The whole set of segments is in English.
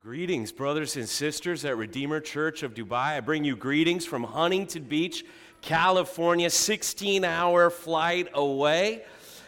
Greetings, brothers and sisters at Redeemer Church of Dubai. I bring you greetings from Huntington Beach, California, 16 hour flight away.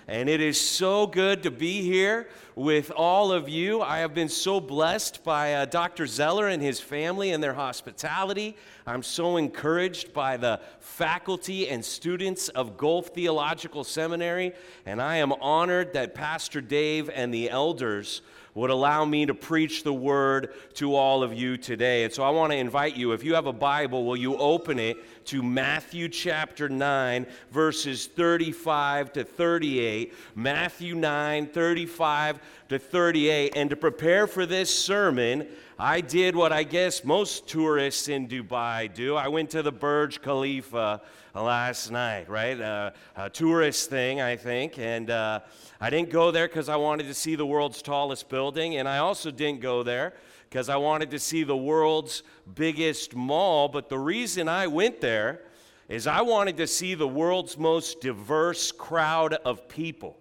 And it is so good to be here with all of you. I have been so blessed by uh, Dr. Zeller and his family and their hospitality. I'm so encouraged by the faculty and students of Gulf Theological Seminary. And I am honored that Pastor Dave and the elders would allow me to preach the word to all of you today. And so I want to invite you, if you have a Bible, will you open it to Matthew chapter 9, verses 35 to 38. Matthew 9, 35 to 38. And to prepare for this sermon, I did what I guess most tourists in Dubai do. I went to the Burj Khalifa last night, right? Uh, a tourist thing, I think. And uh, I didn't go there because I wanted to see the world's tallest building. And I also didn't go there because I wanted to see the world's biggest mall. But the reason I went there is I wanted to see the world's most diverse crowd of people.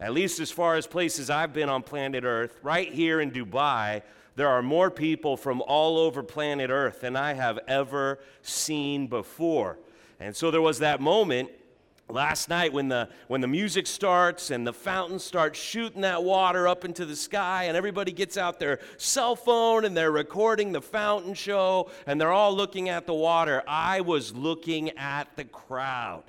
At least as far as places I've been on planet Earth, right here in Dubai, there are more people from all over planet Earth than I have ever seen before. And so there was that moment last night when the when the music starts and the fountain starts shooting that water up into the sky and everybody gets out their cell phone and they're recording the fountain show and they're all looking at the water. I was looking at the crowd.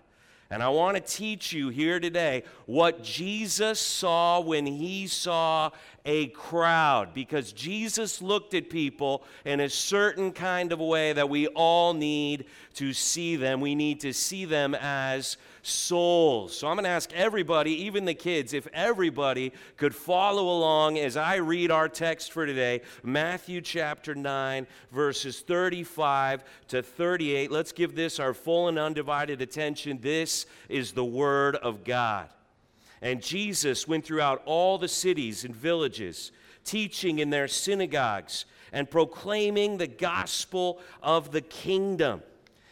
And I want to teach you here today what Jesus saw when he saw a crowd, because Jesus looked at people in a certain kind of way that we all need to see them. We need to see them as souls. So I'm going to ask everybody, even the kids, if everybody could follow along as I read our text for today, Matthew chapter 9, verses 35 to 38. Let's give this our full and undivided attention. This is the Word of God. And Jesus went throughout all the cities and villages, teaching in their synagogues and proclaiming the gospel of the kingdom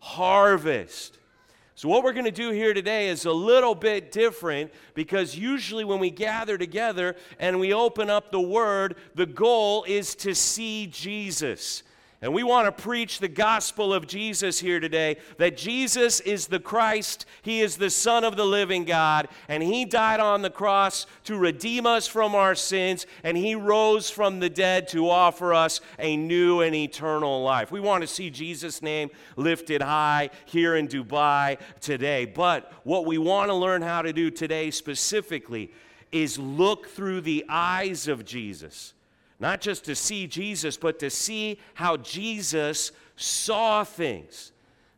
harvest. So, what we're going to do here today is a little bit different because usually when we gather together and we open up the Word, the goal is to see Jesus. And we want to preach the gospel of Jesus here today that Jesus is the Christ, He is the Son of the living God, and He died on the cross to redeem us from our sins, and He rose from the dead to offer us a new and eternal life. We want to see Jesus' name lifted high here in Dubai today. But what we want to learn how to do today specifically is look through the eyes of Jesus not just to see Jesus, but to see how Jesus saw things.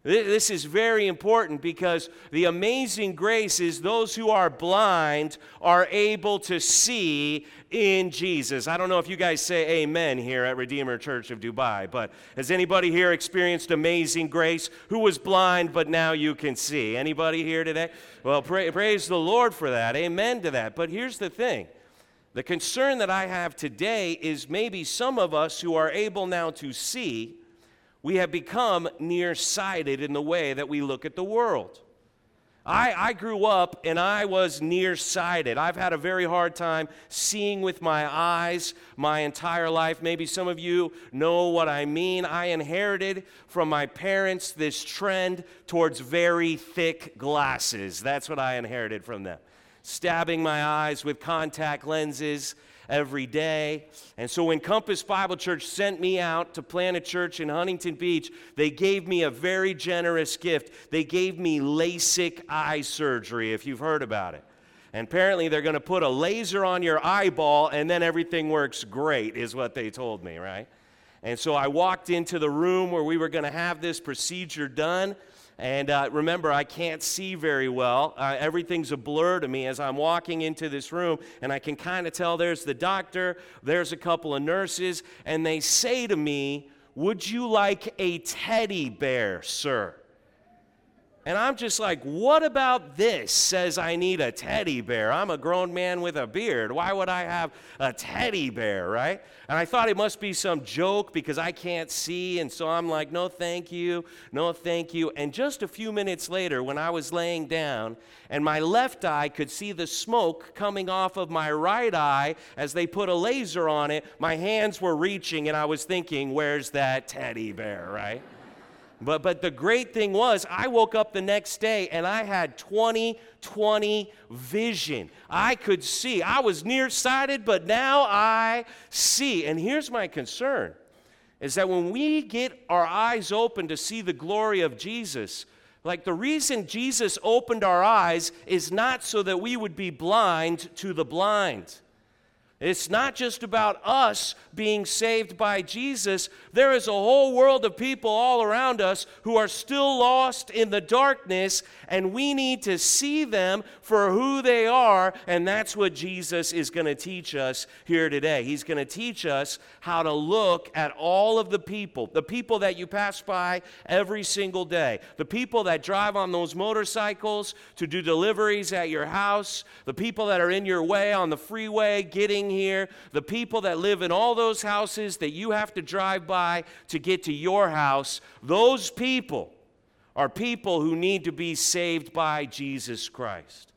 This is very important because the amazing grace is those who are blind are able to see in Jesus. I don't know if you guys say amen here at Redeemer Church of Dubai, but has anybody here experienced amazing grace who was blind but now you can see? Anybody here today? Well, pray, praise the Lord for that. Amen to that. But here's the thing the concern that I have today is maybe some of us who are able now to see, we have become nearsighted in the way that we look at the world. I, I grew up and I was nearsighted. I've had a very hard time seeing with my eyes my entire life. Maybe some of you know what I mean. I inherited from my parents this trend towards very thick glasses. That's what I inherited from them stabbing my eyes with contact lenses every day. And so when Compass Bible Church sent me out to plant a church in Huntington Beach, they gave me a very generous gift. They gave me LASIK eye surgery, if you've heard about it. And apparently, they're going to put a laser on your eyeball and then everything works great, is what they told me, right? And so I walked into the room where we were going to have this procedure done. And uh, remember, I can't see very well. Uh, everything's a blur to me as I'm walking into this room, and I can kind of tell there's the doctor, there's a couple of nurses, and they say to me, Would you like a teddy bear, sir? And I'm just like, what about this says I need a teddy bear? I'm a grown man with a beard. Why would I have a teddy bear, right? And I thought it must be some joke because I can't see. And so I'm like, no, thank you. No, thank you. And just a few minutes later, when I was laying down and my left eye could see the smoke coming off of my right eye as they put a laser on it, my hands were reaching and I was thinking, where's that teddy bear, right? But, but the great thing was, I woke up the next day and I had 20 20 vision. I could see. I was nearsighted, but now I see. And here's my concern is that when we get our eyes open to see the glory of Jesus, like the reason Jesus opened our eyes is not so that we would be blind to the blind. It's not just about us being saved by Jesus. There is a whole world of people all around us who are still lost in the darkness, and we need to see them for who they are. And that's what Jesus is going to teach us here today. He's going to teach us how to look at all of the people, the people that you pass by every single day, the people that drive on those motorcycles to do deliveries at your house, the people that are in your way on the freeway getting here, the people that live in all those houses that you have to drive by to get to your house, those people are people who need to be saved by Jesus Christ.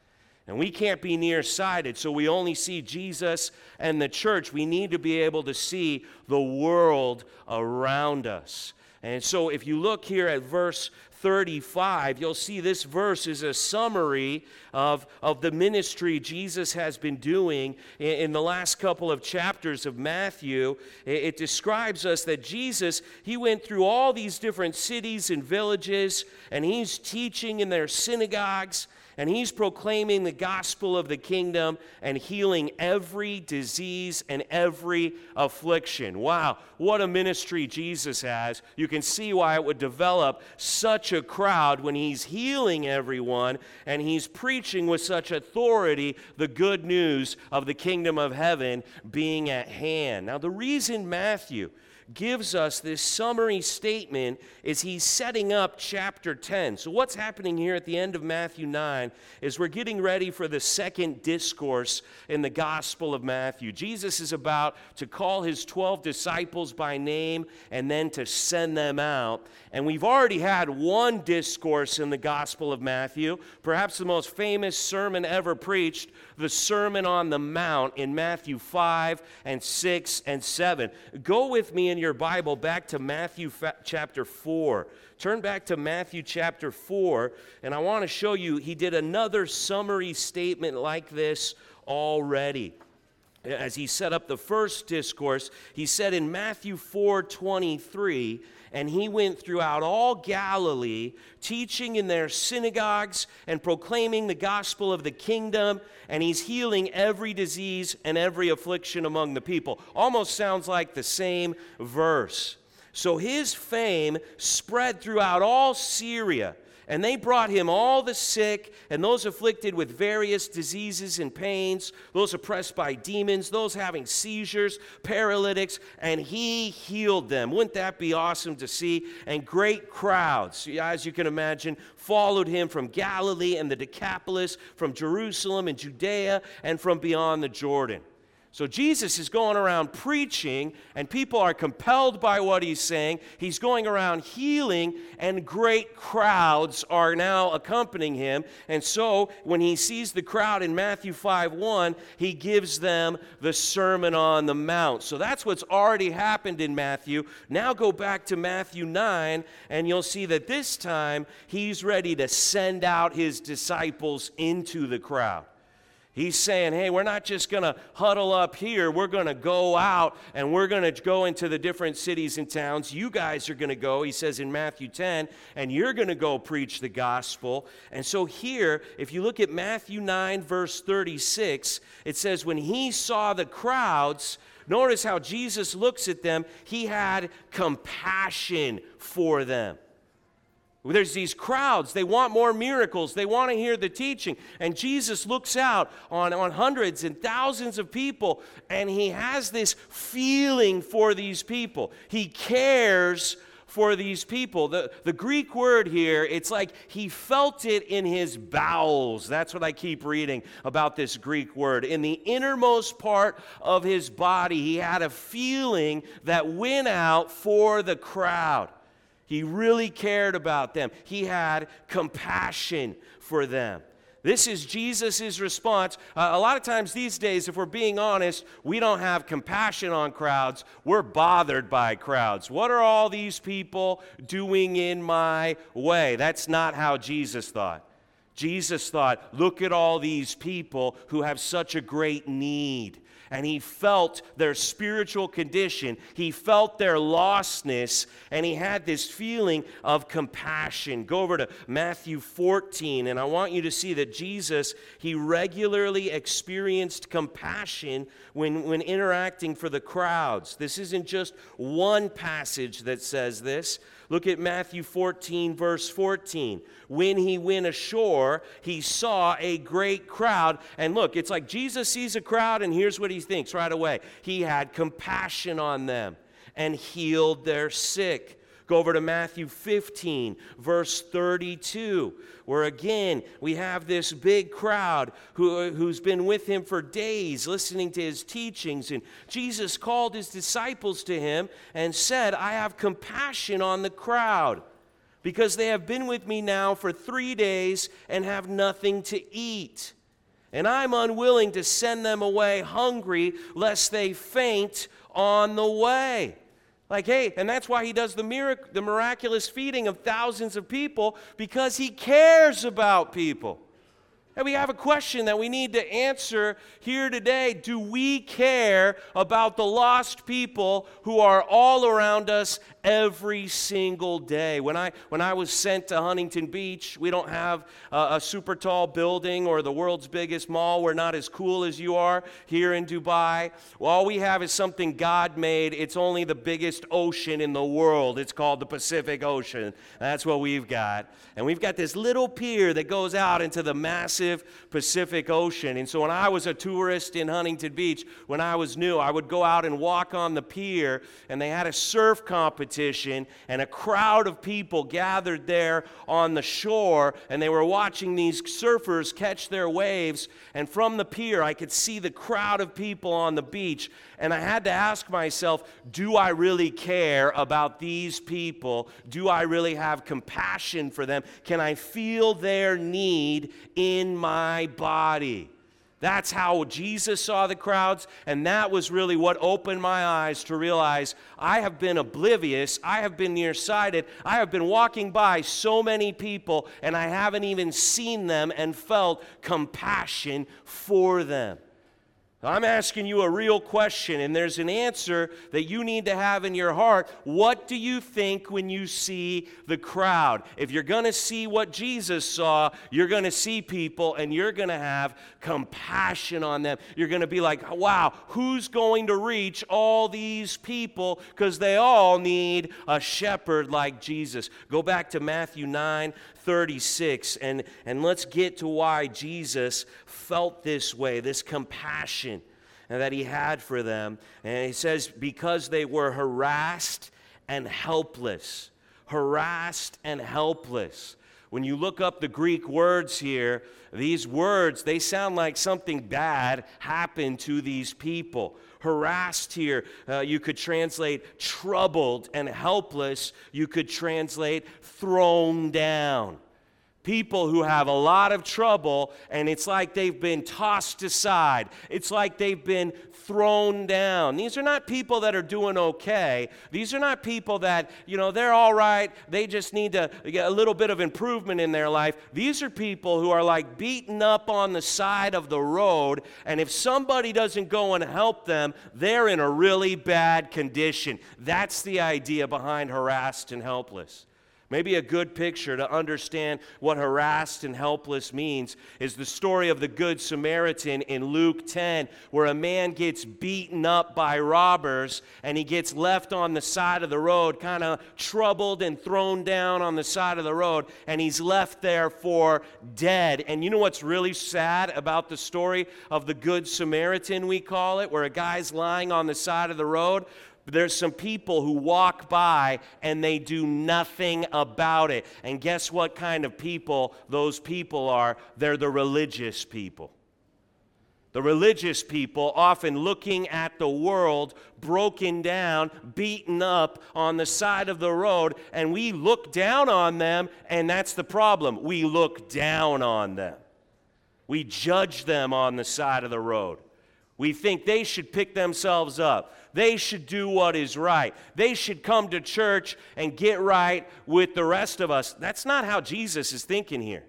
And we can't be nearsighted, so we only see Jesus and the church. We need to be able to see the world around us. And so if you look here at verse 35, you'll see this verse is a summary of, of the ministry Jesus has been doing in, in the last couple of chapters of Matthew. It, it describes us that Jesus, he went through all these different cities and villages, and he's teaching in their synagogues and he's proclaiming the gospel of the kingdom and healing every disease and every affliction. Wow, what a ministry Jesus has. You can see why it would develop such a crowd when he's healing everyone and he's preaching with such authority the good news of the kingdom of heaven being at hand. Now, the reason Matthew gives us this summary statement is he's setting up chapter 10. So, what's happening here at the end of Matthew 9 is we're getting ready for the second discourse in the Gospel of Matthew. Jesus is about to call his 12 disciples by name and then to send them out. And we've already had one discourse in the Gospel of Matthew, perhaps the most famous sermon ever preached, the Sermon on the Mount in Matthew 5 and 6 and 7. Go with me in your Bible back to Matthew fa- chapter 4. Turn back to Matthew chapter 4, and I want to show you he did another summary statement like this already as he set up the first discourse, he said in Matthew 4 23, and he went throughout all Galilee, teaching in their synagogues and proclaiming the gospel of the kingdom, and he's healing every disease and every affliction among the people. Almost sounds like the same verse. So his fame spread throughout all Syria and they brought him all the sick and those afflicted with various diseases and pains, those oppressed by demons, those having seizures, paralytics, and he healed them. Wouldn't that be awesome to see? And great crowds, as you can imagine, followed him from Galilee and the Decapolis, from Jerusalem and Judea, and from beyond the Jordan. So Jesus is going around preaching, and people are compelled by what he's saying. He's going around healing, and great crowds are now accompanying him. And so when he sees the crowd in Matthew 5 1, he gives them the Sermon on the Mount. So that's what's already happened in Matthew. Now go back to Matthew 9, and you'll see that this time he's ready to send out his disciples into the crowd. He's saying, hey, we're not just going to huddle up here. We're going to go out and we're going to go into the different cities and towns. You guys are going to go, he says in Matthew 10, and you're going to go preach the gospel. And so here, if you look at Matthew 9, verse 36, it says, when he saw the crowds, notice how Jesus looks at them, he had compassion for them. There's these crowds. They want more miracles. They want to hear the teaching. And Jesus looks out on, on hundreds and thousands of people, and he has this feeling for these people. He cares for these people. The, the Greek word here, it's like he felt it in his bowels. That's what I keep reading about this Greek word. In the innermost part of his body, he had a feeling that went out for the crowd. He really cared about them. He had compassion for them. This is Jesus' response. Uh, a lot of times these days, if we're being honest, we don't have compassion on crowds. We're bothered by crowds. What are all these people doing in my way? That's not how Jesus thought. Jesus thought, look at all these people who have such a great need and he felt their spiritual condition. He felt their lostness, and he had this feeling of compassion. Go over to Matthew 14, and I want you to see that Jesus, he regularly experienced compassion when, when interacting for the crowds. This isn't just one passage that says this. Look at Matthew 14, verse 14. When he went ashore, he saw a great crowd. And look, it's like Jesus sees a crowd, and here's what he thinks right away He had compassion on them and healed their sick. Go over to Matthew 15, verse 32, where again we have this big crowd who, who's been with him for days listening to his teachings. And Jesus called his disciples to him and said, I have compassion on the crowd because they have been with me now for three days and have nothing to eat. And I'm unwilling to send them away hungry, lest they faint on the way. Like, hey, and that's why he does the, mirac- the miraculous feeding of thousands of people because he cares about people. And we have a question that we need to answer here today. Do we care about the lost people who are all around us every single day? When I, when I was sent to Huntington Beach, we don't have a, a super tall building or the world's biggest mall. We're not as cool as you are here in Dubai. All we have is something God made. It's only the biggest ocean in the world. It's called the Pacific Ocean. That's what we've got. And we've got this little pier that goes out into the massive Pacific Ocean. And so when I was a tourist in Huntington Beach, when I was new, I would go out and walk on the pier, and they had a surf competition, and a crowd of people gathered there on the shore, and they were watching these surfers catch their waves. And from the pier, I could see the crowd of people on the beach. And I had to ask myself, do I really care about these people? Do I really have compassion for them? Can I feel their need in my body? That's how Jesus saw the crowds, and that was really what opened my eyes to realize I have been oblivious, I have been nearsighted, I have been walking by so many people, and I haven't even seen them and felt compassion for them. I'm asking you a real question, and there's an answer that you need to have in your heart. What do you think when you see the crowd? If you're going to see what Jesus saw, you're going to see people and you're going to have compassion on them. You're going to be like, wow, who's going to reach all these people? Because they all need a shepherd like Jesus. Go back to Matthew 9 36, and, and let's get to why Jesus felt this way, this compassion that he had for them. And he says, because they were harassed and helpless. Harassed and helpless. When you look up the Greek words here, these words, they sound like something bad happened to these people. Harassed here, uh, you could translate troubled and helpless. You could translate thrown down people who have a lot of trouble and it's like they've been tossed aside. It's like they've been thrown down. These are not people that are doing okay. These are not people that, you know, they're all right. They just need to get a little bit of improvement in their life. These are people who are like beaten up on the side of the road. And if somebody doesn't go and help them, they're in a really bad condition. That's the idea behind harassed and helpless. Maybe a good picture to understand what harassed and helpless means is the story of the Good Samaritan in Luke 10, where a man gets beaten up by robbers and he gets left on the side of the road, kind of troubled and thrown down on the side of the road, and he's left there for dead. And you know what's really sad about the story of the Good Samaritan, we call it, where a guy's lying on the side of the road? There's some people who walk by and they do nothing about it. And guess what kind of people those people are? They're the religious people. The religious people often looking at the world broken down, beaten up on the side of the road, and we look down on them, and that's the problem. We look down on them. We judge them on the side of the road. We think they should pick themselves up. They should do what is right. They should come to church and get right with the rest of us. That's not how Jesus is thinking here.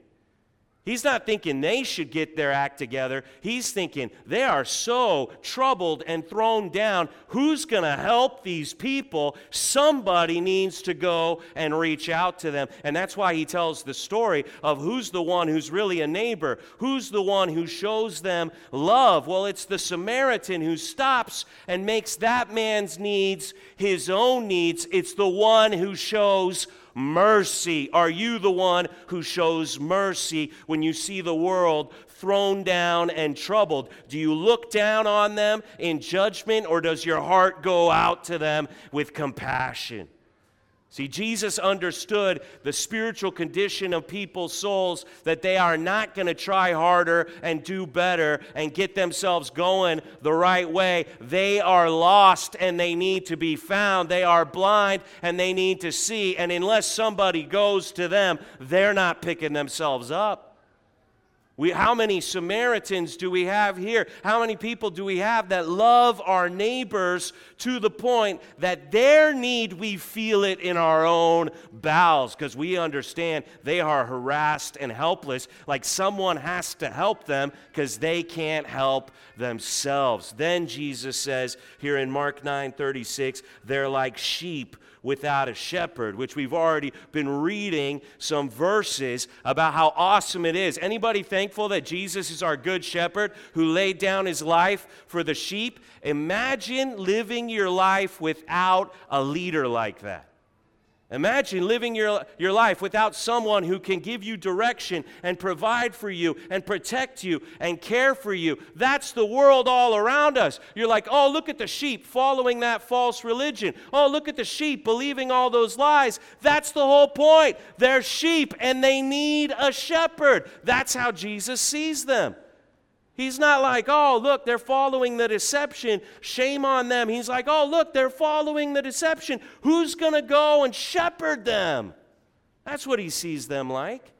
He's not thinking they should get their act together. He's thinking they are so troubled and thrown down. Who's going to help these people? Somebody needs to go and reach out to them. And that's why he tells the story of who's the one who's really a neighbor, who's the one who shows them love. Well, it's the Samaritan who stops and makes that man's needs his own needs. It's the one who shows mercy? Are you the one who shows mercy when you see the world thrown down and troubled? Do you look down on them in judgment or does your heart go out to them with compassion? See, Jesus understood the spiritual condition of people's souls that they are not going to try harder and do better and get themselves going the right way. They are lost and they need to be found. They are blind and they need to see. And unless somebody goes to them, they're not picking themselves up. We, how many Samaritans do we have here? How many people do we have that love our neighbors to the point that their need, we feel it in our own bowels because we understand they are harassed and helpless, like someone has to help them because they can't help themselves. Then Jesus says here in Mark 9 36, they're like sheep without a shepherd, which we've already been reading some verses about how awesome it is. Anybody thankful that Jesus is our good shepherd who laid down his life for the sheep? Imagine living your life without a leader like that. Imagine living your, your life without someone who can give you direction and provide for you and protect you and care for you. That's the world all around us. You're like, oh, look at the sheep following that false religion. Oh, look at the sheep believing all those lies. That's the whole point. They're sheep and they need a shepherd. That's how Jesus sees them. He's not like, oh, look, they're following the deception. Shame on them. He's like, oh, look, they're following the deception. Who's going to go and shepherd them? That's what he sees them like.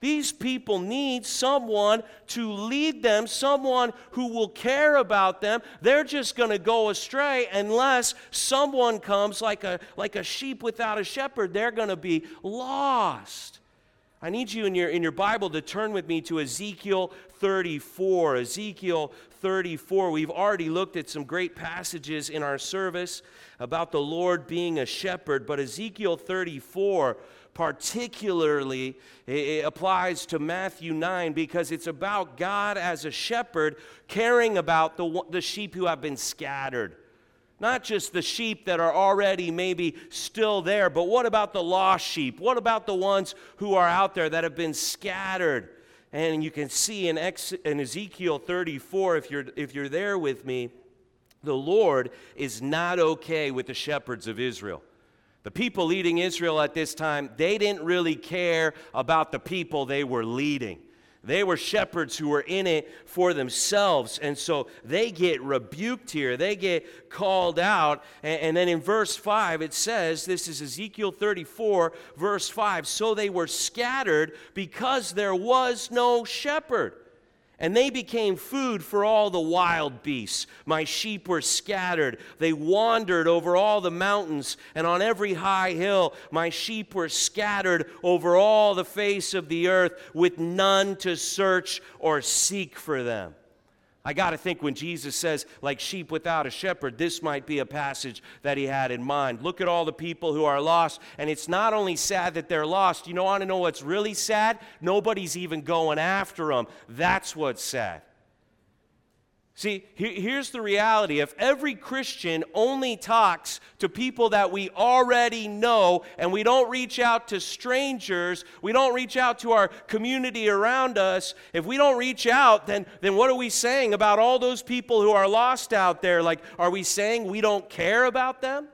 These people need someone to lead them, someone who will care about them. They're just going to go astray unless someone comes like a, like a sheep without a shepherd. They're going to be lost. I need you in your, in your Bible to turn with me to Ezekiel 34. Ezekiel 34. We've already looked at some great passages in our service about the Lord being a shepherd, but Ezekiel 34 particularly applies to Matthew 9 because it's about God as a shepherd caring about the, the sheep who have been scattered. Not just the sheep that are already maybe still there, but what about the lost sheep? What about the ones who are out there that have been scattered? And you can see in, Ex- in Ezekiel 34, if you're, if you're there with me, the Lord is not okay with the shepherds of Israel. The people leading Israel at this time, they didn't really care about the people they were leading. They were shepherds who were in it for themselves. And so they get rebuked here. They get called out. And, and, then in verse 5, it says this is Ezekiel 34, verse 5 so they were scattered because there was no shepherd and they became food for all the wild beasts. My sheep were scattered. They wandered over all the mountains and on every high hill. My sheep were scattered over all the face of the earth with none to search or seek for them. I got to think when Jesus says, like sheep without a shepherd, this might be a passage that he had in mind. Look at all the people who are lost. And it's not only sad that they're lost. You know, I want to know what's really sad? Nobody's even going after them. That's what's sad. See, here's the reality. If every Christian only talks to people that we already know and we don't reach out to strangers, we don't reach out to our community around us, if we don't reach out, then, then what are we saying about all those people who are lost out there? Like, are we saying we don't care about them?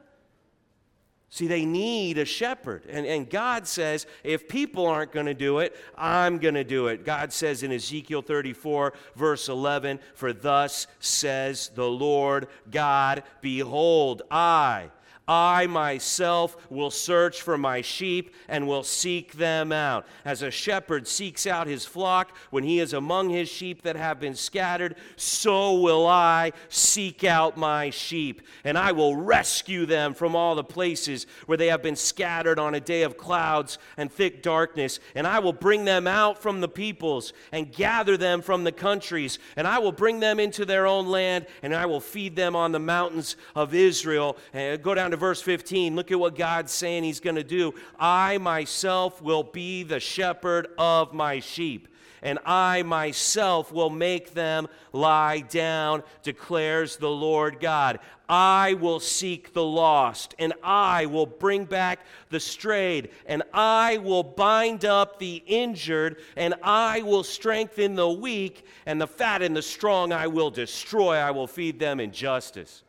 See, they need a shepherd. And, and God says, if people aren't going to do it, I'm going to do it. God says in Ezekiel 34, verse 11, For thus says the Lord God, Behold, I I myself will search for my sheep and will seek them out. As a shepherd seeks out his flock when he is among his sheep that have been scattered, so will I seek out my sheep, and I will rescue them from all the places where they have been scattered on a day of clouds and thick darkness. And I will bring them out from the peoples and gather them from the countries, and I will bring them into their own land, and I will feed them on the mountains of Israel. And go down to verse 15, look at what God's saying He's going to do. I myself will be the shepherd of my sheep, and I myself will make them lie down, declares the Lord God. I will seek the lost, and I will bring back the strayed, and I will bind up the injured, and I will strengthen the weak, and the fat and the strong I will destroy. I will feed them in justice.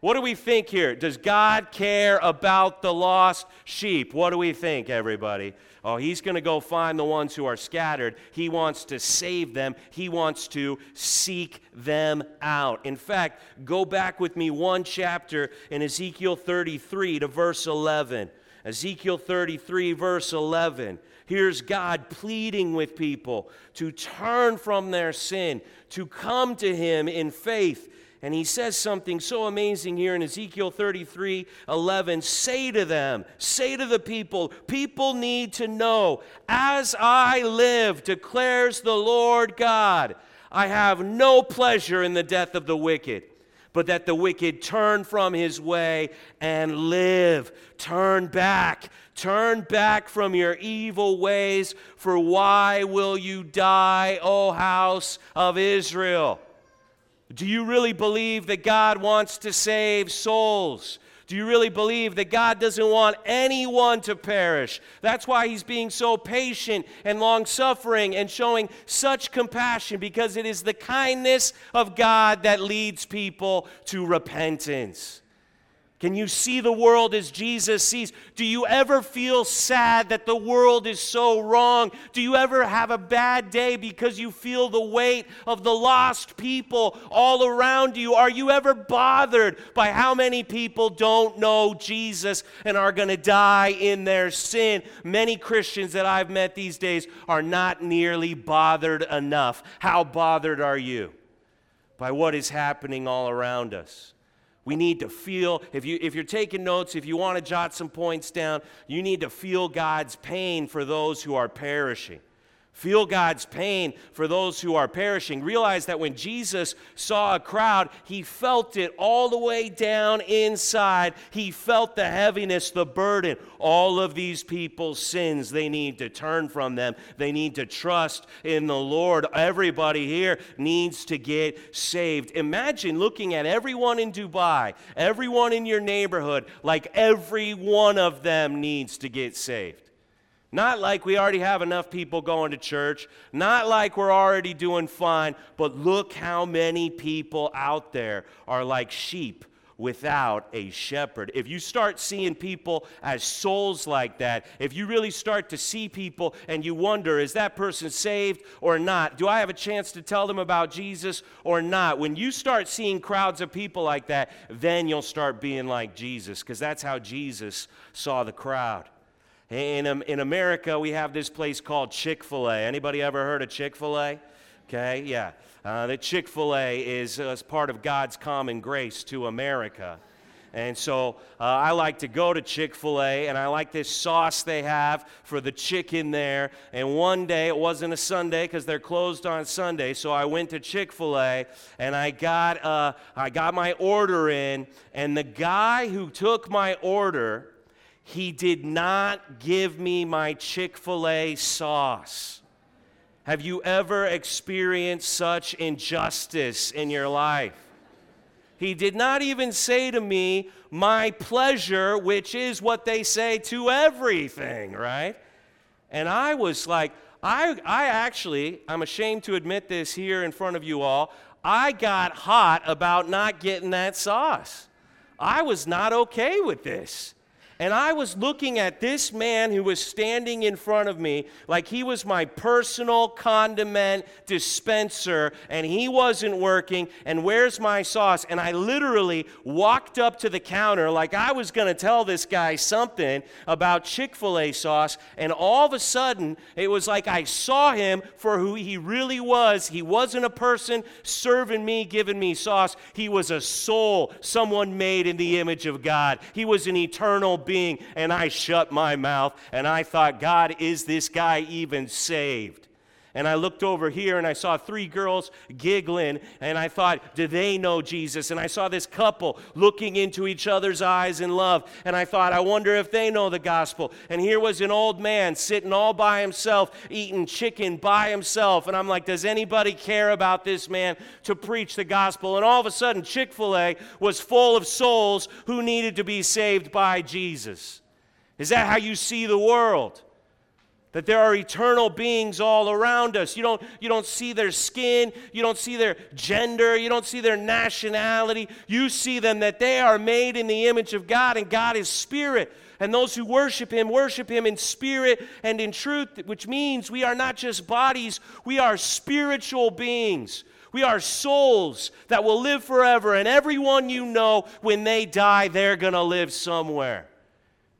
What do we think here? Does God care about the lost sheep? What do we think, everybody? Oh, he's going to go find the ones who are scattered. He wants to save them, he wants to seek them out. In fact, go back with me one chapter in Ezekiel 33 to verse 11. Ezekiel 33, verse 11. Here's God pleading with people to turn from their sin, to come to Him in faith and he says something so amazing here in Ezekiel 33 11. Say to them, say to the people, people need to know, as I live, declares the Lord God, I have no pleasure in the death of the wicked but that the wicked turn from his way and live. Turn back. Turn back from your evil ways, for why will you die, O house of Israel? Do you really believe that God wants to save souls? Do you really believe that God doesn't want anyone to perish? That's why He's being so patient and long suffering and showing such compassion because it is the kindness of God that leads people to repentance. Can you see the world as Jesus sees? Do you ever feel sad that the world is so wrong? Do you ever have a bad day because you feel the weight of the lost people all around you? Are you ever bothered by how many people don't know Jesus and are going to die in their sin? Many Christians that I've met these days are not nearly bothered enough. How bothered are you by what is happening all around us? We need to feel, if, you, if you're taking notes, if you want to jot some points down, you need to feel God's pain for those who are perishing. Feel God's pain for those who are perishing. Realize that when Jesus saw a crowd, he felt it all the way down inside. He felt the heaviness, the burden. All of these people's sins, they need to turn from them. They need to trust in the Lord. Everybody here needs to get saved. Imagine looking at everyone in Dubai, everyone in your neighborhood, like every one of them needs to get saved. Not like we already have enough people going to church, not like we're already doing fine, but look how many people out there are like sheep without a shepherd. If you start seeing people as souls like that, if you really start to see people and you wonder, is that person saved or not? Do I have a chance to tell them about Jesus or not? When you start seeing crowds of people like that, then you'll start being like Jesus, because that's how Jesus saw the crowd. In, in America, we have this place called Chick fil A. Anybody ever heard of Chick fil A? Okay, yeah. Uh, Chick fil A is uh, part of God's common grace to America. And so uh, I like to go to Chick fil A, and I like this sauce they have for the chicken there. And one day, it wasn't a Sunday because they're closed on Sunday, so I went to Chick fil A and I got, uh, I got my order in. And the guy who took my order, he did not give me my Chick fil A sauce. Have you ever experienced such injustice in your life? He did not even say to me, My pleasure, which is what they say to everything, right? And I was like, I, I actually, I'm ashamed to admit this here in front of you all, I got hot about not getting that sauce. I was not okay with this. And I was looking at this man who was standing in front of me like he was my personal condiment dispenser and he wasn't working. And where's my sauce? And I literally walked up to the counter like I was going to tell this guy something about Chick fil A sauce. And all of a sudden, it was like I saw him for who he really was. He wasn't a person serving me, giving me sauce. He was a soul, someone made in the image of God. He was an eternal being, and I shut my mouth and I thought, God, is this guy even saved? And I looked over here and I saw three girls giggling, and I thought, do they know Jesus? And I saw this couple looking into each other's eyes in love, and I thought, I wonder if they know the gospel. And here was an old man sitting all by himself, eating chicken by himself. And I'm like, does anybody care about this man to preach the gospel? And all of a sudden, Chick fil A was full of souls who needed to be saved by Jesus. Is that how you see the world? That there are eternal beings all around us. You don't, you don't see their skin, you don't see their gender, you don't see their nationality. You see them that they are made in the image of God, and God is spirit. And those who worship Him worship Him in spirit and in truth, which means we are not just bodies, we are spiritual beings. We are souls that will live forever, and everyone you know, when they die, they're going to live somewhere.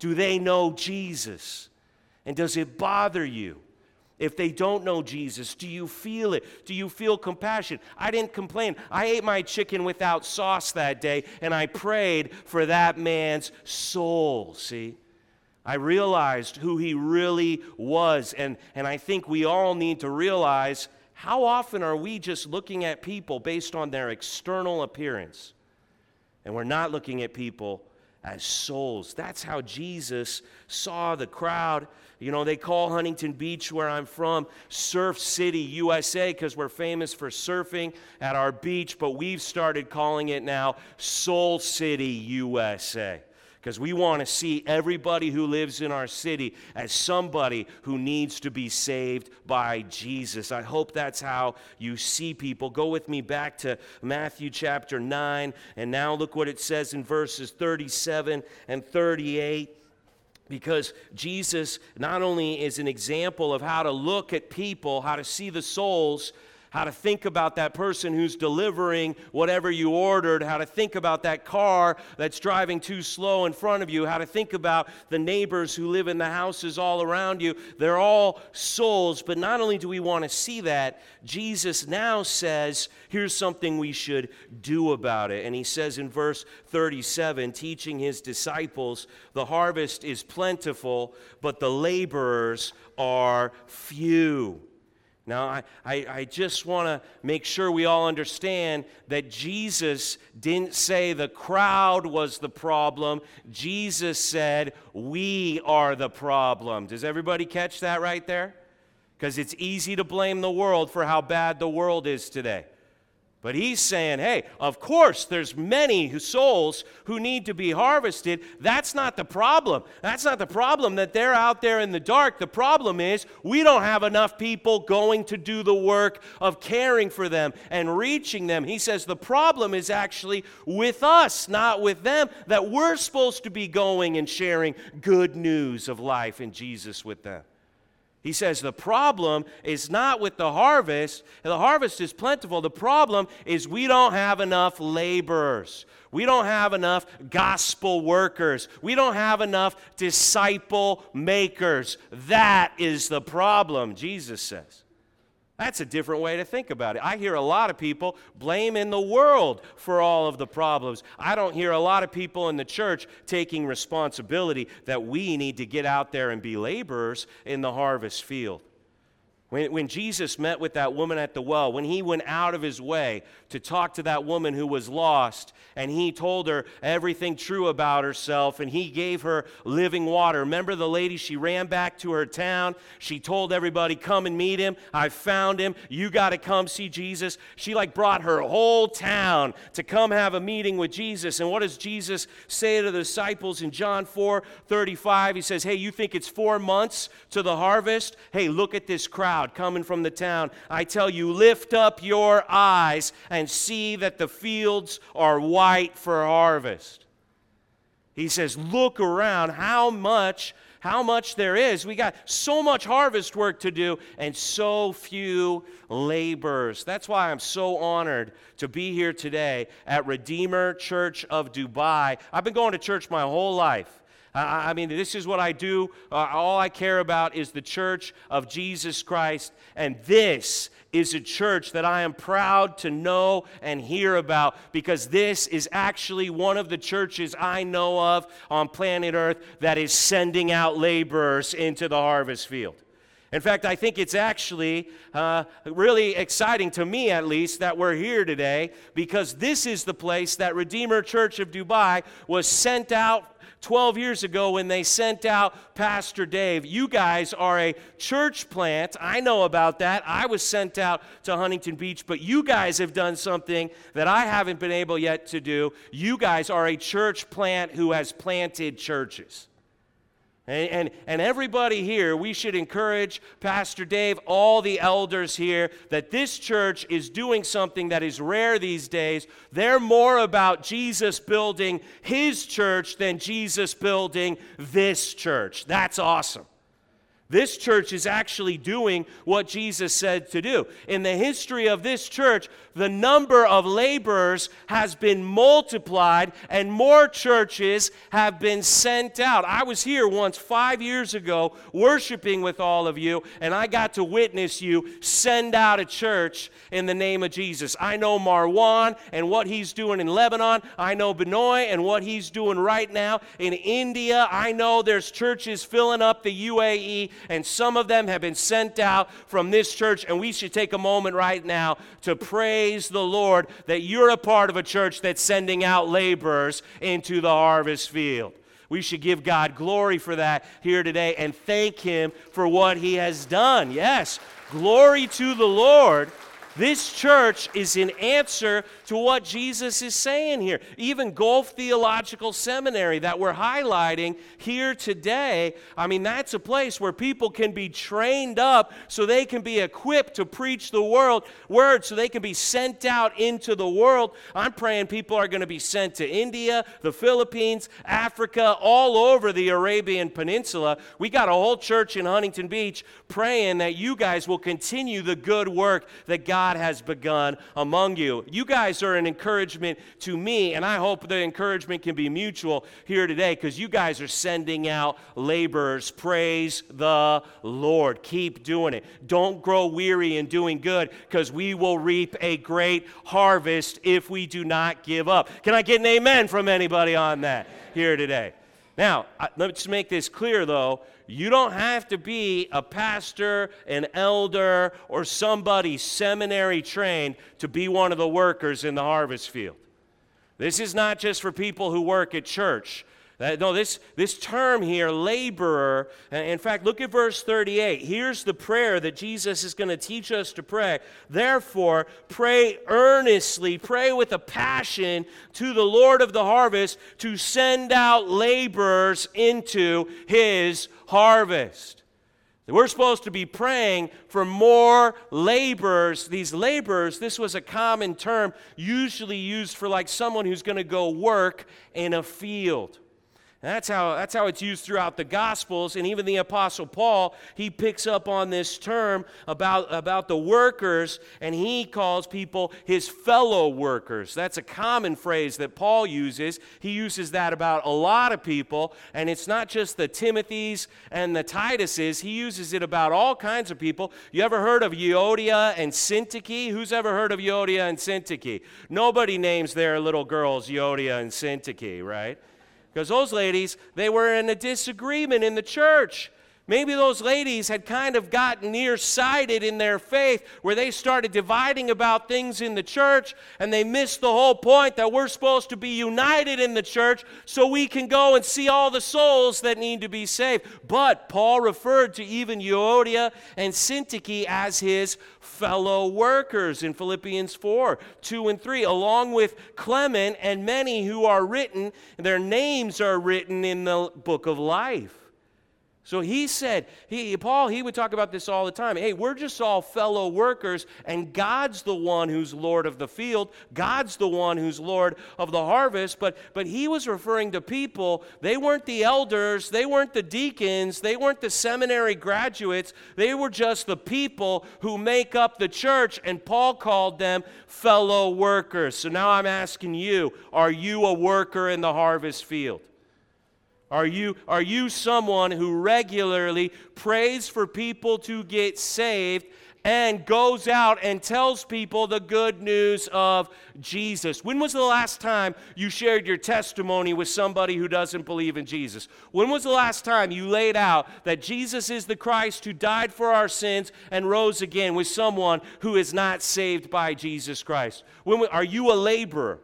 Do they know Jesus? And does it bother you? If they don't know Jesus, do you feel it? Do you feel compassion? I didn't complain. I ate my chicken without sauce that day, and I prayed for that man's soul. See? I realized who he really was, and, and I think we all need to realize how often are we just looking at people based on their external appearance, and we're not looking at people as souls. That's how Jesus saw the crowd. You know, they call Huntington Beach, where I'm from, Surf City, USA, because we're famous for surfing at our beach, but we've started calling it now Soul City, USA because we want to see everybody who lives in our city as somebody who needs to be saved by Jesus. I hope that's how you see people. Go with me back to Matthew chapter 9, and now look what it says in verses 37 and 38 because Jesus not only is an example of how to look at people, how to see the souls, how to think about that person who's delivering whatever you ordered, how to think about that car that's driving too slow in front of you, how to think about the neighbors who live in the houses all around you. They're all souls, but not only do we want to see that, Jesus now says, here's something we should do about it. And he says in verse 37, teaching his disciples, the harvest is plentiful, but the laborers are few. Now, I, I, I just want to make sure we all understand that Jesus didn't say the crowd was the problem. Jesus said, We are the problem. Does everybody catch that right there? Because it's easy to blame the world for how bad the world is today. But he's saying, hey, of course, there's many souls who need to be harvested. That's not the problem. That's not the problem that they're out there in the dark. The problem is we don't have enough people going to do the work of caring for them and reaching them. He says the problem is actually with us, not with them, that we're supposed to be going and sharing good news of life in Jesus with them. He says the problem is not with the harvest. The harvest is plentiful. The problem is we don't have enough laborers. We don't have enough gospel workers. We don't have enough disciple makers. That is the problem, Jesus says. That's a different way to think about it. I hear a lot of people blaming the world for all of the problems. I don't hear a lot of people in the church taking responsibility that we need to get out there and be laborers in the harvest field. When, when Jesus met with that woman at the well, when he went out of his way to talk to that woman who was lost, and he told her everything true about herself, and he gave her living water. Remember the lady? She ran back to her town. She told everybody, Come and meet him. I found him. You got to come see Jesus. She like brought her whole town to come have a meeting with Jesus. And what does Jesus say to the disciples in John 4 35? He says, Hey, you think it's four months to the harvest? Hey, look at this crowd crowd coming from the town. I tell you, lift up your eyes and see that the fields are white for harvest. He says, Look around how much how much there is. We got so much harvest work to do and so few laborers. That's why I'm so honored to be here today at Redeemer Church of Dubai. I've been going to church my whole life. I, I mean, this is what I do. Uh, all I care about is the church of Jesus Christ. And this is a church that I am proud to know and hear about because this is actually one of the churches I know of on planet Earth that is sending out laborers into the harvest field. In fact, I think it's actually uh, really exciting to me, at least, that we're here today because this is the place that Redeemer Church of Dubai was sent out 12 years ago when they sent out Pastor Dave. You guys are a church plant. I know about that. I was sent out to Huntington Beach, but you guys have done something that I haven't been able yet to do. You guys are a church plant who has planted churches. And, and, and, everybody here, we should encourage Pastor Dave, all the elders here, that this church is doing something that is rare these days. They're more about Jesus building his church than Jesus building this church. That's awesome. This church is actually doing what Jesus said to do. In the history of this church, the number of laborers has been multiplied and more churches have been sent out. I was here once five years ago worshiping with all of you, and I got to witness you send out a church in the name of Jesus. I know Marwan and what he's doing in Lebanon. I know Benoit and what he's doing right now in India. I know there's churches filling up the UAE and some of them have been sent out from this church. And we should take a moment right now to praise the Lord that you're a part of a church that's sending out laborers into the harvest field. We should give God glory for that here today and thank Him for what He has done. Yes, glory to the Lord this church is an answer to what Jesus is saying here. Even Gulf Theological Seminary that we're highlighting here today, I mean, that's a place where people can be trained up so they can be equipped to preach the world word, so they can be sent out into the world. I'm praying people are going to be sent to India, the Philippines, Africa, all over the Arabian Peninsula. We got a whole church in Huntington Beach praying that you guys will continue the good work that God God has begun among you. You guys are an encouragement to me, and I hope the encouragement can be mutual here today because you guys are sending out laborers. Praise the Lord. Keep doing it. Don't grow weary in doing good because we will reap a great harvest if we do not give up. Can I get an amen from anybody on that here today? Now, let's make this clear though you don't have to be a pastor, an elder, or somebody seminary trained to be one of the workers in the harvest field. This is not just for people who work at church. Uh, no, this, this term here, laborer, in fact, look at verse 38. Here's the prayer that Jesus is going to teach us to pray. Therefore, pray earnestly, pray with a passion to the Lord of the harvest to send out laborers into his harvest. We're supposed to be praying for more laborers. These laborers, this was a common term usually used for like someone who's going to go work in a field. That's how, that's how it's used throughout the Gospels. And even the Apostle Paul, he picks up on this term about, about the workers, and he calls people his fellow workers. That's a common phrase that Paul uses. He uses that about a lot of people. And it's not just the Timothys and the Tituses, he uses it about all kinds of people. You ever heard of Euodia and Syntyche? Who's ever heard of Euodia and Syntyche? Nobody names their little girls Euodia and Syntyche, right? Because those ladies, they were in a disagreement in the church. Maybe those ladies had kind of gotten nearsighted in their faith where they started dividing about things in the church and they missed the whole point that we're supposed to be united in the church so we can go and see all the souls that need to be saved. But Paul referred to even Euodia and Syntyche as his fellow workers in Philippians 4 2 and 3, along with Clement and many who are written, their names are written in the book of life. So he said, he, Paul, he would talk about this all the time. Hey, we're just all fellow workers, and God's the one who's Lord of the field. God's the one who's Lord of the harvest. But, but he was referring to people, they weren't the elders, they weren't the deacons, they weren't the seminary graduates, they were just the people who make up the church, and Paul called them fellow workers. So now I'm asking you, are you a worker in the harvest field? Are you, are you someone who regularly prays for people to get saved and goes out and tells people the good news of Jesus? When was the last time you shared your testimony with somebody who doesn't believe in Jesus? When was the last time you laid out that Jesus is the Christ who died for our sins and rose again with someone who is not saved by Jesus Christ? When, are you a laborer?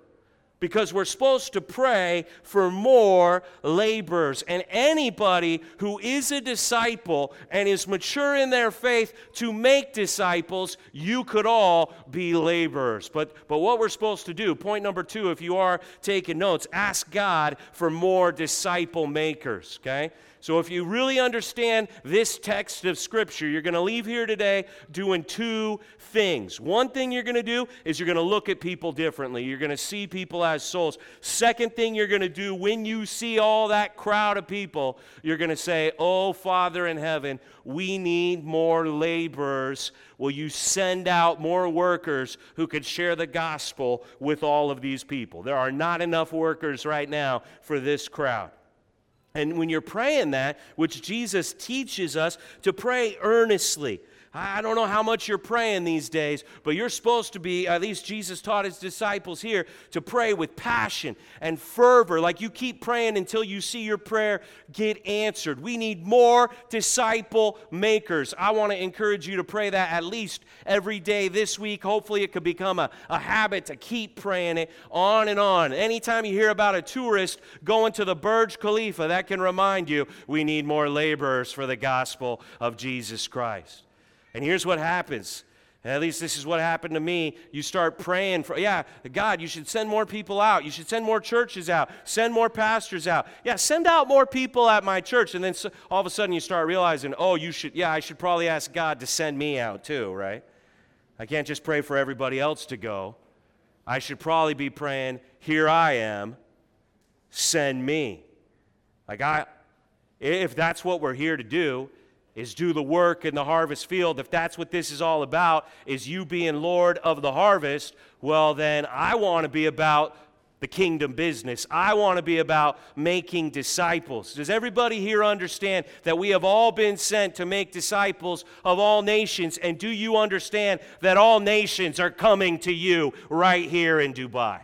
Because we're supposed to pray for more laborers. And anybody who is a disciple and is mature in their faith to make disciples, you could all be laborers. But, but what we're supposed to do, point number two, if you are taking notes, ask God for more disciple makers, okay? So, if you really understand this text of Scripture, you're going to leave here today doing two things. One thing you're going to do is you're going to look at people differently. You're going to see people as souls. Second thing you're going to do when you see all that crowd of people, you're going to say, Oh, Father in heaven, we need more laborers. Will you send out more workers who could share the gospel with all of these people? There are not enough workers right now for this crowd. And when you're praying that, which Jesus teaches us to pray earnestly, I don't know how much you're praying these days, but you're supposed to be, at least Jesus taught his disciples here, to pray with passion and fervor, like you keep praying until you see your prayer get answered. We need more disciple makers. I want to encourage you to pray that at least every day this week. Hopefully, it could become a, a habit to keep praying it on and on. Anytime you hear about a tourist going to the Burj Khalifa, that can remind you we need more laborers for the gospel of Jesus Christ. And here's what happens. At least this is what happened to me. You start praying for, yeah, God, you should send more people out. You should send more churches out. Send more pastors out. Yeah, send out more people at my church. And then so, all of a sudden you start realizing, oh, you should, yeah, I should probably ask God to send me out too, right? I can't just pray for everybody else to go. I should probably be praying, here I am, send me. Like, I, if that's what we're here to do, is do the work in the harvest field, if that's what this is all about, is you being Lord of the harvest, well, then I want to be about the kingdom business. I want to be about making disciples. Does everybody here understand that we have all been sent to make disciples of all nations? And do you understand that all nations are coming to you right here in Dubai?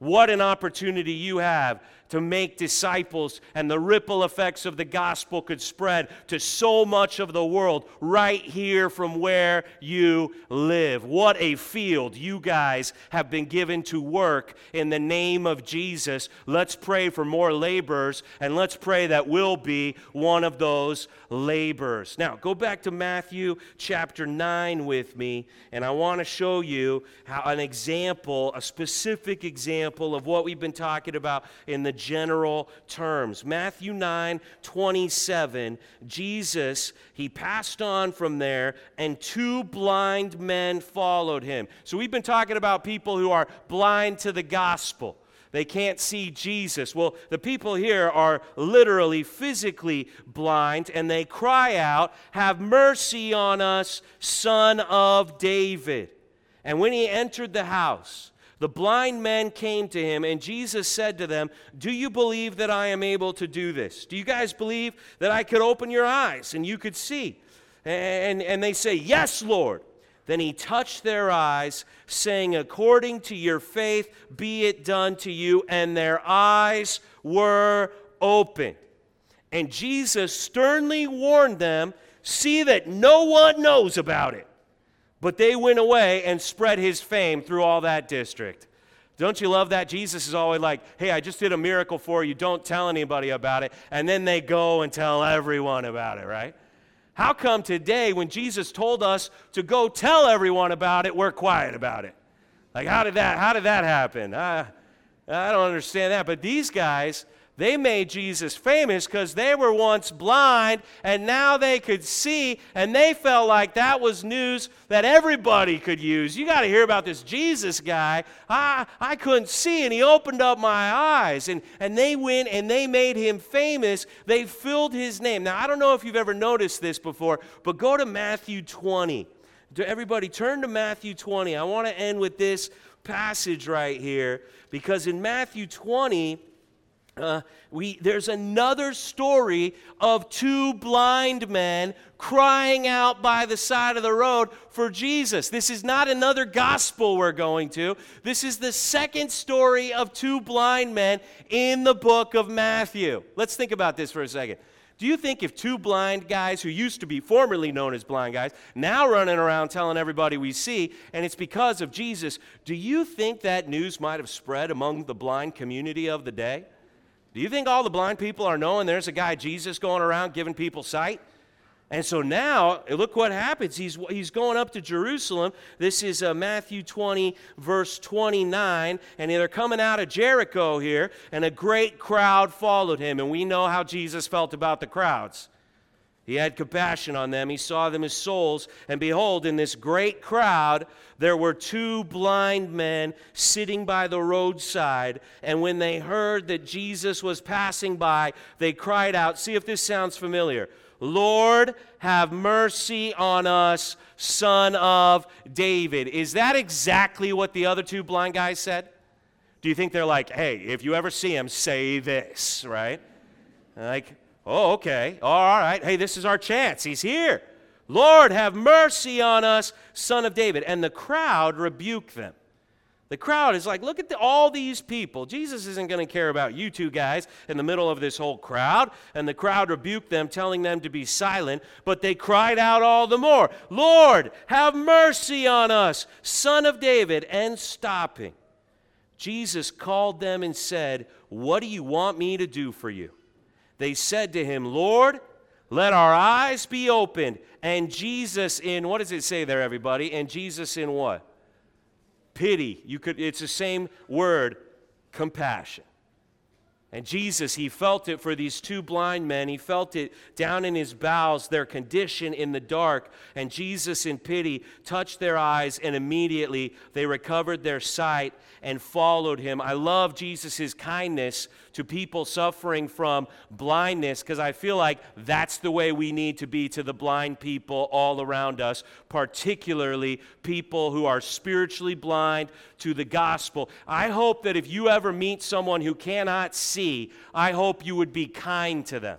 What an opportunity you have to make disciples, and the ripple effects of the gospel could spread to so much of the world right here from where you live. What a field you guys have been given to work in the name of Jesus. Let's pray for more laborers, and let's pray that we'll be one of those laborers. Now, go back to Matthew chapter 9 with me, and I want to show you how an example, a specific example of what we've been talking about in the general terms. Matthew 9 27, Jesus, he passed on from there, and two blind men followed him. So we've been talking about people who are blind to the gospel. They can't see Jesus. Well, the people here are literally, physically blind, and they cry out, Have mercy on us, son of David. And when he entered the house, the blind men came to him, and Jesus said to them, Do you believe that I am able to do this? Do you guys believe that I could open your eyes and you could see? And, and they say, Yes, Lord. Then he touched their eyes, saying, According to your faith, be it done to you. And their eyes were opened. And Jesus sternly warned them, See that no one knows about it. But they went away and spread his fame through all that district. Don't you love that? Jesus is always like, hey, I just did a miracle for you. Don't tell anybody about it. And then they go and tell everyone about it, right? How come today, when Jesus told us to go tell everyone about it, we're quiet about it? Like, how did that, how did that happen? Uh, I don't understand that. But these guys, they made Jesus famous because they were once blind and now they could see, and they felt like that was news that everybody could use. You got to hear about this Jesus guy. I, I couldn't see, and he opened up my eyes. And, and they went and they made him famous. They filled his name. Now, I don't know if you've ever noticed this before, but go to Matthew 20. Everybody, turn to Matthew 20. I want to end with this passage right here because in Matthew 20, uh, we, there's another story of two blind men crying out by the side of the road for Jesus. This is not another gospel we're going to. This is the second story of two blind men in the book of Matthew. Let's think about this for a second. Do you think if two blind guys who used to be formerly known as blind guys, now running around telling everybody we see, and it's because of Jesus, do you think that news might have spread among the blind community of the day? Do you think all the blind people are knowing there's a guy, Jesus, going around giving people sight? And so now, look what happens. He's, he's going up to Jerusalem. This is uh, Matthew 20, verse 29. And they're coming out of Jericho here, and a great crowd followed him. And we know how Jesus felt about the crowds. He had compassion on them. He saw them as souls. And behold, in this great crowd, there were two blind men sitting by the roadside. And when they heard that Jesus was passing by, they cried out. See if this sounds familiar. Lord, have mercy on us, son of David. Is that exactly what the other two blind guys said? Do you think they're like, hey, if you ever see him, say this, right? Like, Oh, okay. All right. Hey, this is our chance. He's here. Lord, have mercy on us, son of David. And the crowd rebuked them. The crowd is like, look at the, all these people. Jesus isn't going to care about you two guys in the middle of this whole crowd. And the crowd rebuked them, telling them to be silent. But they cried out all the more, Lord, have mercy on us, son of David. And stopping, Jesus called them and said, What do you want me to do for you? They said to him, Lord, let our eyes be opened. And Jesus in, what does it say there, everybody? And Jesus in what? Pity. You could, it's the same word, compassion. And Jesus, he felt it for these two blind men. He felt it down in his bowels, their condition in the dark. And Jesus, in pity, touched their eyes, and immediately they recovered their sight and followed him. I love Jesus' kindness to people suffering from blindness because I feel like that's the way we need to be to the blind people all around us, particularly people who are spiritually blind to the gospel. I hope that if you ever meet someone who cannot see, I hope you would be kind to them.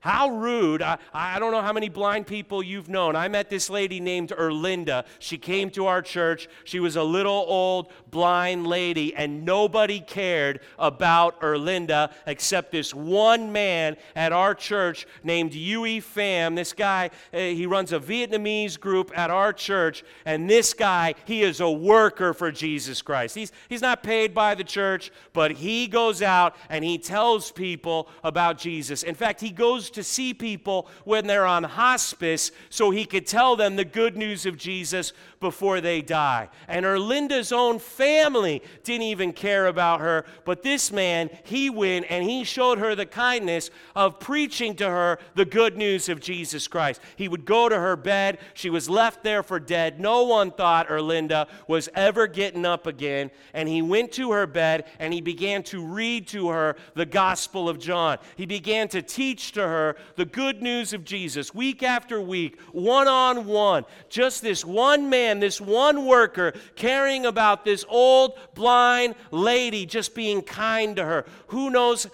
How rude. I, I don't know how many blind people you've known. I met this lady named Erlinda. She came to our church. She was a little old blind lady, and nobody cared about Erlinda except this one man at our church named Yui Pham. This guy, uh, he runs a Vietnamese group at our church, and this guy, he is a worker for Jesus Christ. He's, he's not paid by the church, but he goes out and he tells people about Jesus. In fact, he goes to see people when they're on hospice so he could tell them the good news of Jesus before they die. And Erlinda's own family didn't even care about her, but this man, he went and he showed her the kindness of preaching to her the good news of Jesus Christ. He would go to her bed, she was left there for dead. No one thought Erlinda was ever getting up again, and he went to her bed and he began to read to her the Gospel of John. He began to teach to her the good news of Jesus week after week, one on one. Just this one man man, this one worker, caring about this old blind lady, just being kind to her. Who knows?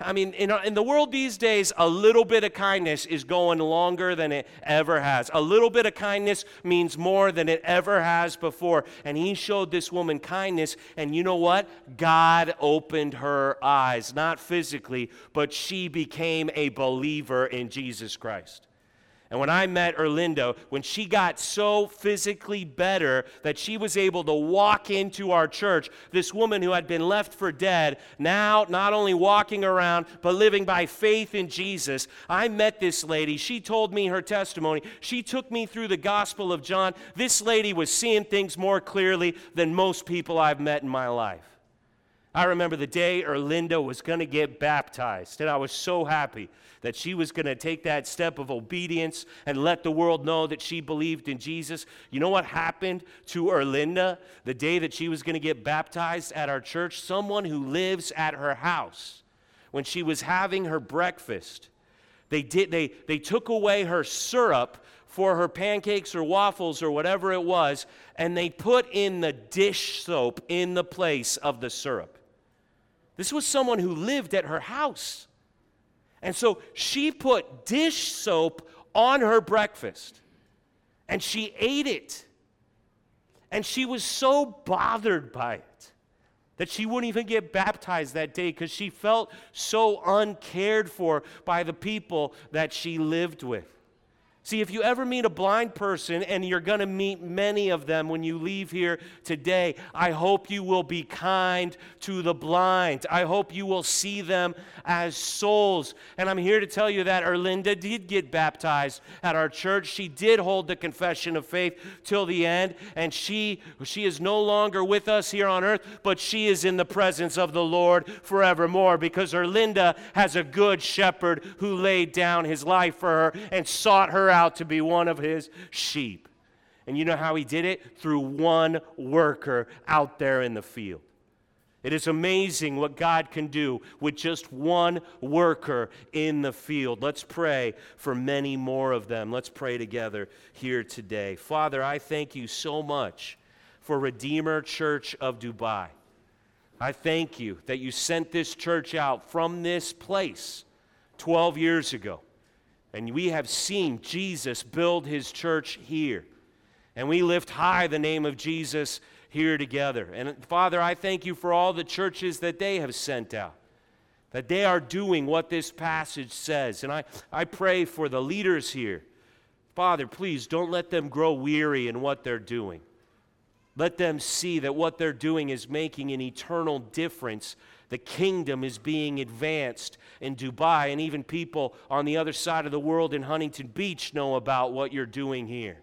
I mean, in, in the world these days, a little bit of kindness is going longer than it ever has. A little bit of kindness means more than it ever has before. And he showed this woman kindness, and you know what? God opened her eyes, not physically, but she became a believer in Jesus Christ. And when I met Erlinda, when she got so physically better that she was able to walk into our church, this woman who had been left for dead, now not only walking around, but living by faith in Jesus, I met this lady. She told me her testimony. She took me through the Gospel of John. This lady was seeing things more clearly than most people I've met in my life. I remember the day Erlinda was going to get baptized, and I was so happy that she was going to take that step of obedience and let the world know that she believed in Jesus. You know what happened to Erlinda the day that she was going to get baptized at our church? Someone who lives at her house, when she was having her breakfast, they, did, they, they took away her syrup for her pancakes or waffles or whatever it was, and they put in the dish soap in the place of the syrup. This was someone who lived at her house. And so she put dish soap on her breakfast and she ate it. And she was so bothered by it that she wouldn't even get baptized that day because she felt so uncared for by the people that she lived with. See, if you ever meet a blind person, and you're going to meet many of them when you leave here today, I hope you will be kind to the blind. I hope you will see them as souls. And I'm here to tell you that Erlinda did get baptized at our church. She did hold the confession of faith till the end, and she, she is no longer with us here on earth, but she is in the presence of the Lord forevermore because Erlinda has a good shepherd who laid down his life for her and sought her out out to be one of his sheep. And you know how he did it? Through one worker out there in the field. It is amazing what God can do with just one worker in the field. Let's pray for many more of them. Let's pray together here today. Father, I thank you so much for Redeemer Church of Dubai. I thank you that you sent this church out from this place 12 years ago. And we have seen Jesus build his church here. And we lift high the name of Jesus here together. And Father, I thank you for all the churches that they have sent out, that they are doing what this passage says. And I, I pray for the leaders here. Father, please don't let them grow weary in what they're doing. Let them see that what they're doing is making an eternal difference the kingdom is being advanced in Dubai, and even people on the other side of the world in Huntington Beach know about what you're doing here.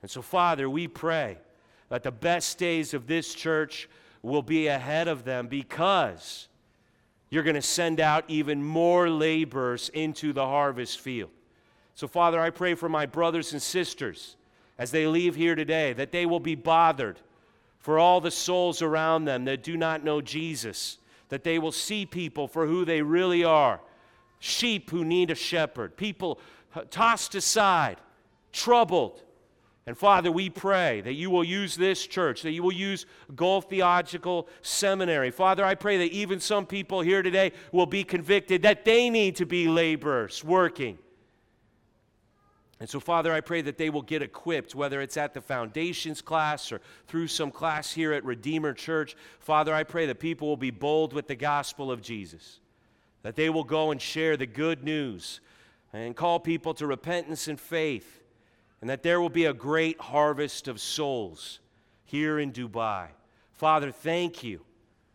And so, Father, we pray that the best days of this church will be ahead of them because you're going to send out even more laborers into the harvest field. So, Father, I pray for my brothers and sisters as they leave here today that they will be bothered for all the souls around them that do not know Jesus that they will see people for who they really are sheep who need a shepherd, people tossed aside, troubled. And Father, we pray that you will use this church, that you will use Gulf Theological Seminary. Father, I pray that even some people here today will be convicted that they need to be laborers working and so, Father, I pray that they will get equipped, whether it's at the foundations class or through some class here at Redeemer Church. Father, I pray that people will be bold with the gospel of Jesus, that they will go and share the good news and call people to repentance and faith, and that there will be a great harvest of souls here in Dubai. Father, thank you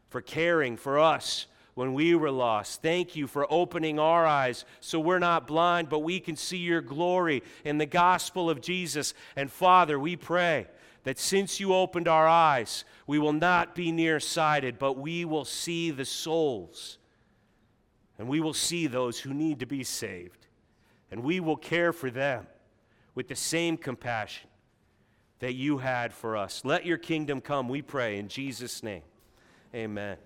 for caring for us when we were lost. Thank you for opening our eyes so we're not blind, but we can see your glory in the gospel of Jesus. And Father, we pray that since you opened our eyes, we will not be nearsighted, but we will see the souls. And we will see those who need to be saved. And we will care for them with the same compassion that you had for us. Let your kingdom come, we pray, in Jesus' name. Amen.